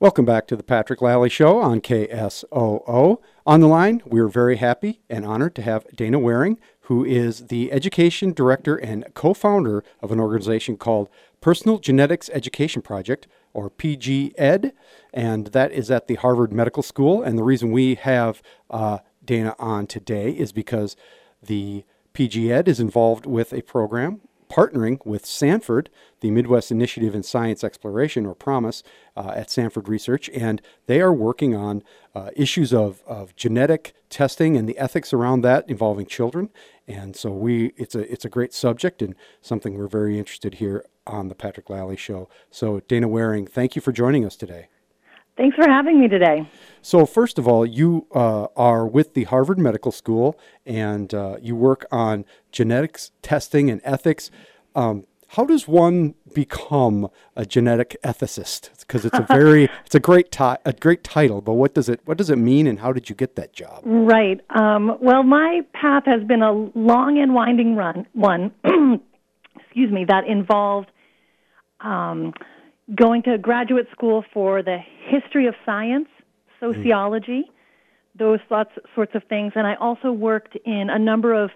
Welcome back to the Patrick Lalley Show on KSOO. On the line, we're very happy and honored to have Dana Waring, who is the Education Director and co founder of an organization called Personal Genetics Education Project, or PG Ed, and that is at the Harvard Medical School. And the reason we have uh, Dana on today is because the PG Ed is involved with a program partnering with Sanford, the Midwest Initiative in Science Exploration, or PROMISE, uh, at Sanford Research, and they are working on uh, issues of, of genetic testing and the ethics around that involving children. And so we, it's a it's a great subject and something we're very interested here on the Patrick Lalley Show. So Dana Waring, thank you for joining us today. Thanks for having me today. So, first of all, you uh, are with the Harvard Medical School and uh, you work on genetics testing and ethics. Um, how does one become a genetic ethicist? Because it's a very, it's a great, ti- a great title. But what does it, what does it mean, and how did you get that job? Right. Um, well, my path has been a long and winding run. One, excuse me, that involved um, going to graduate school for the history of science, sociology, mm. those lots, sorts of things. And I also worked in a number of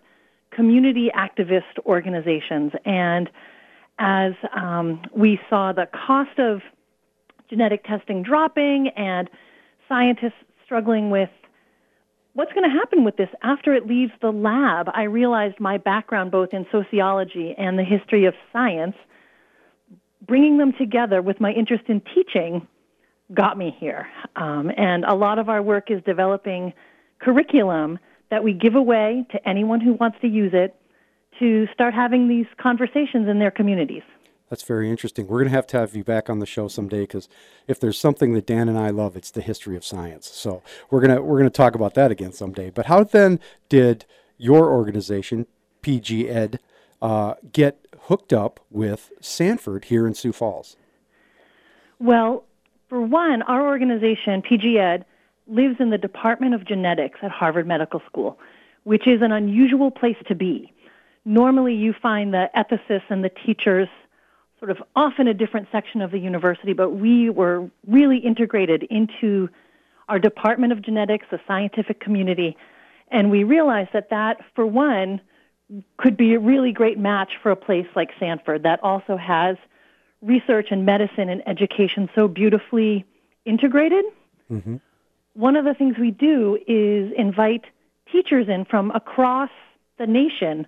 community activist organizations. And as um, we saw the cost of genetic testing dropping and scientists struggling with what's going to happen with this after it leaves the lab, I realized my background both in sociology and the history of science – bringing them together with my interest in teaching got me here. Um, and a lot of our work is developing curriculum that we give away to anyone who wants to use it to start having these conversations in their communities. That's very interesting. We're going to have to have you back on the show someday because if there's something that Dan and I love, it's the history of science. So we're gonna we're gonna talk about that again someday. But how then did your organization, PG Ed, uh, get hooked up with Sanford here in Sioux Falls? Well, for one, our organization, PG Ed, lives in the Department of Genetics at Harvard Medical School, which is an unusual place to be. Normally, you find the ethicists and the teachers sort of off in a different section of the university, but we were really integrated into our Department of Genetics, the scientific community, and we realized that that, for one, could be a really great match for a place like Sanford that also has research and medicine and education so beautifully integrated. Mm-hmm. One of the things we do is invite teachers in from across the nation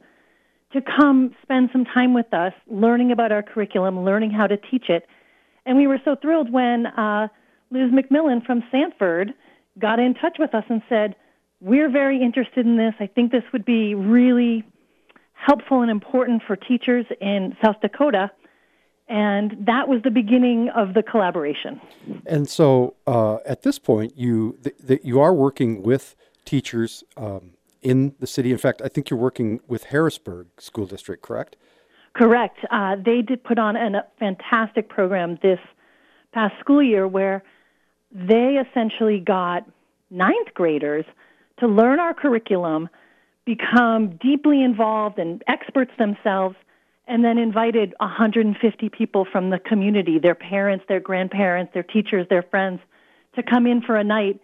to come spend some time with us, learning about our curriculum, learning how to teach it. And we were so thrilled when uh, Liz McMillan from Sanford got in touch with us and said, We're very interested in this. I think this would be really helpful and important for teachers in South Dakota. And that was the beginning of the collaboration. And so, uh, at this point, you th- th- you are working with teachers um, in the city. In fact, I think you're working with Harrisburg School District, correct? Correct. Uh, they did put on a fantastic program this past school year where they essentially got ninth graders to learn our curriculum become deeply involved and experts themselves, and then invited 150 people from the community, their parents, their grandparents, their teachers, their friends, to come in for a night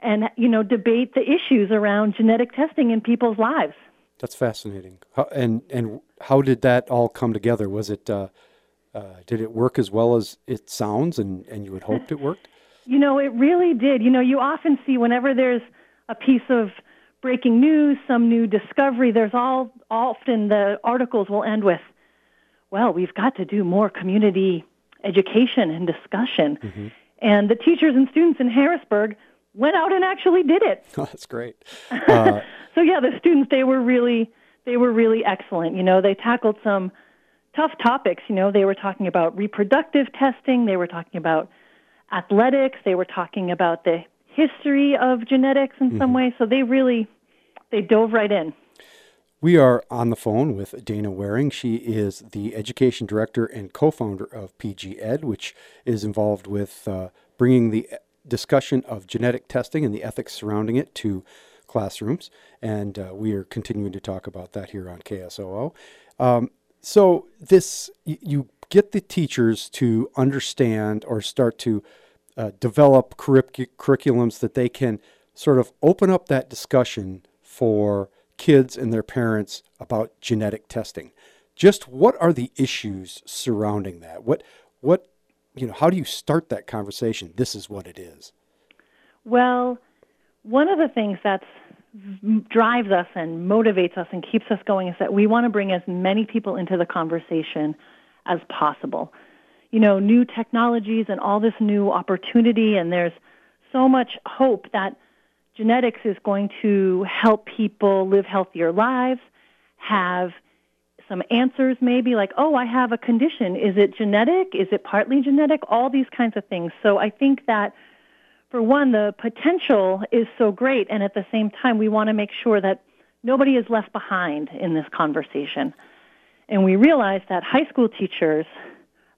and you know debate the issues around genetic testing in people's lives. That's fascinating. How, and and how did that all come together? Was it uh, uh, did it work as well as it sounds, and and you had hoped it worked? You know, it really did. You know, you often see whenever there's a piece of breaking news, some new discovery, there's all often the articles will end with, well, we've got to do more community education and discussion. Mm-hmm. And the teachers and students in Harrisburg went out and actually did it. Oh, that's great. Uh, so yeah, the students they were really they were really excellent. You know, they tackled some tough topics. You know, they were talking about reproductive testing, they were talking about athletics, they were talking about the history of genetics in mm-hmm. some way. So they really they dove right in. We are on the phone with Dana Waring. She is the education director and co-founder of PG Ed, which is involved with uh, bringing the discussion of genetic testing and the ethics surrounding it to classrooms. And uh, we are continuing to talk about that here on KSOO. Um, so this you get the teachers to understand or start to uh, develop curric- curriculums that they can sort of open up that discussion for kids and their parents about genetic testing. Just what are the issues surrounding that? What what you know, how do you start that conversation? This is what it is. Well, one of the things that drives us and motivates us and keeps us going is that we want to bring as many people into the conversation as possible. You know, new technologies and all this new opportunity, and there's so much hope that genetics is going to help people live healthier lives, have some answers maybe like, oh, I have a condition. Is it genetic? Is it partly genetic? All these kinds of things. So I think that for one, the potential is so great, and at the same time, we want to make sure that nobody is left behind in this conversation. And we realize that high school teachers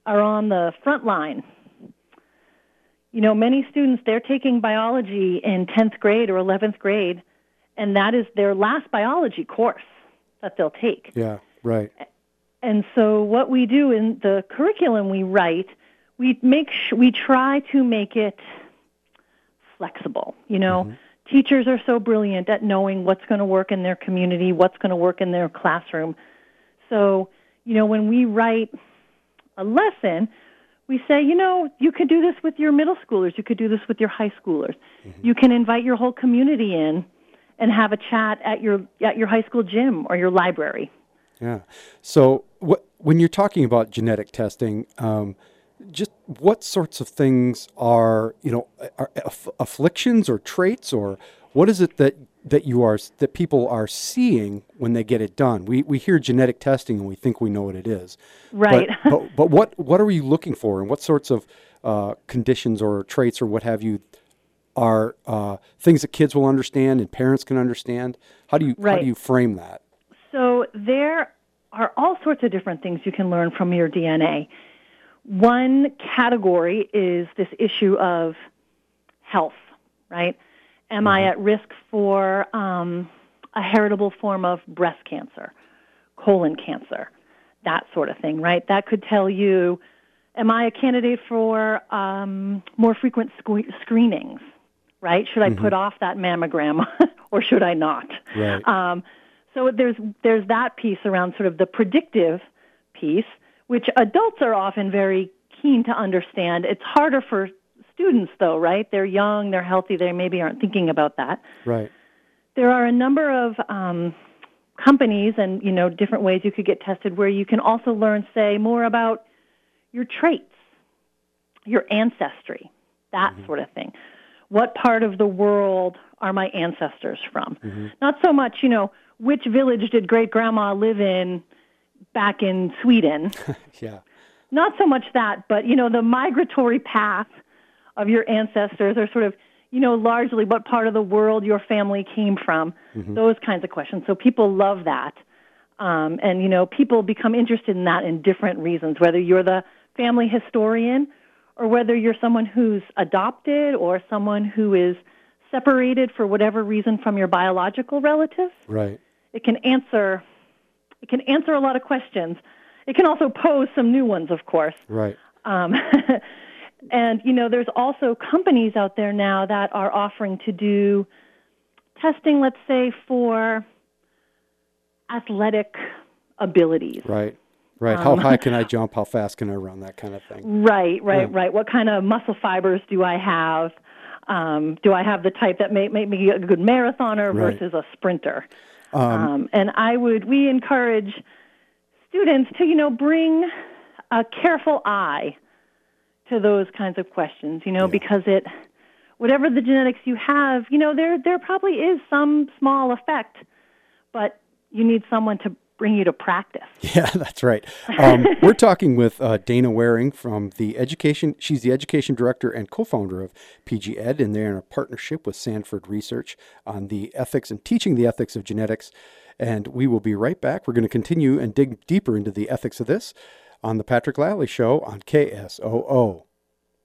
are on the front line. You know, many students, they're taking biology in 10th grade or 11th grade, and that is their last biology course that they'll take. Yeah, right. And so what we do in the curriculum we write, we make sh- we try to make it flexible. You know, mm-hmm. teachers are so brilliant at knowing what's going to work in their community, what's going to work in their classroom. So, you know, when we write a lesson, we say, you know, you could do this with your middle schoolers, you could do this with your high schoolers. Mm-hmm. You can invite your whole community in and have a chat at your at your high school gym or your library. Yeah. So, what, when you're talking about genetic testing, um, just what sorts of things are you know are aff- afflictions or traits or what is it that that you are that people are seeing when they get it done. We we hear genetic testing and we think we know what it is. Right. but, but, but what what are you looking for and what sorts of uh, conditions or traits or what have you are uh, things that kids will understand and parents can understand? How do you right. how do you frame that? So there are all sorts of different things you can learn from your dna one category is this issue of health, right? Am I mm-hmm. at risk for um, a heritable form of breast cancer, colon cancer, that sort of thing, right? That could tell you, am I a candidate for um, more frequent sque- screenings, right? Should I mm-hmm. put off that mammogram or should I not? Right. Um, so there's there's that piece around sort of the predictive piece which adults are often very keen to understand. It's harder for students, though, right? They're young, they're healthy, they maybe aren't thinking about that. Right. There are a number of um, companies and you know different ways you could get tested where you can also learn, say, more about your traits, your ancestry, that mm-hmm. sort of thing. What part of the world are my ancestors from? Mm-hmm. Not so much, you know, which village did great grandma live in back in Sweden. yeah. Not so much that, but you know, the migratory path of your ancestors or sort of, you know, largely what part of the world your family came from. Mm-hmm. Those kinds of questions. So people love that. Um, and you know, people become interested in that in different reasons, whether you're the family historian or whether you're someone who's adopted or someone who is separated for whatever reason from your biological relatives Right. It can answer it can answer a lot of questions. It can also pose some new ones, of course. Right. Um, and you know, there's also companies out there now that are offering to do testing, let's say, for athletic abilities. Right. Right. How um, high can I jump? How fast can I run? That kind of thing. Right. Right. Yeah. Right. What kind of muscle fibers do I have? Um, do I have the type that may make me a good marathoner right. versus a sprinter? Um, um, and I would, we encourage students to, you know, bring a careful eye to those kinds of questions, you know, yeah. because it, whatever the genetics you have, you know, there, there probably is some small effect, but you need someone to bring you to practice. Yeah, that's right. Um, we're talking with uh, Dana Waring from the education. She's the education director and co-founder of PG Ed, and they're in a partnership with Sanford Research on the ethics and teaching the ethics of genetics. And we will be right back. We're going to continue and dig deeper into the ethics of this on the Patrick Lalley Show on KSOO.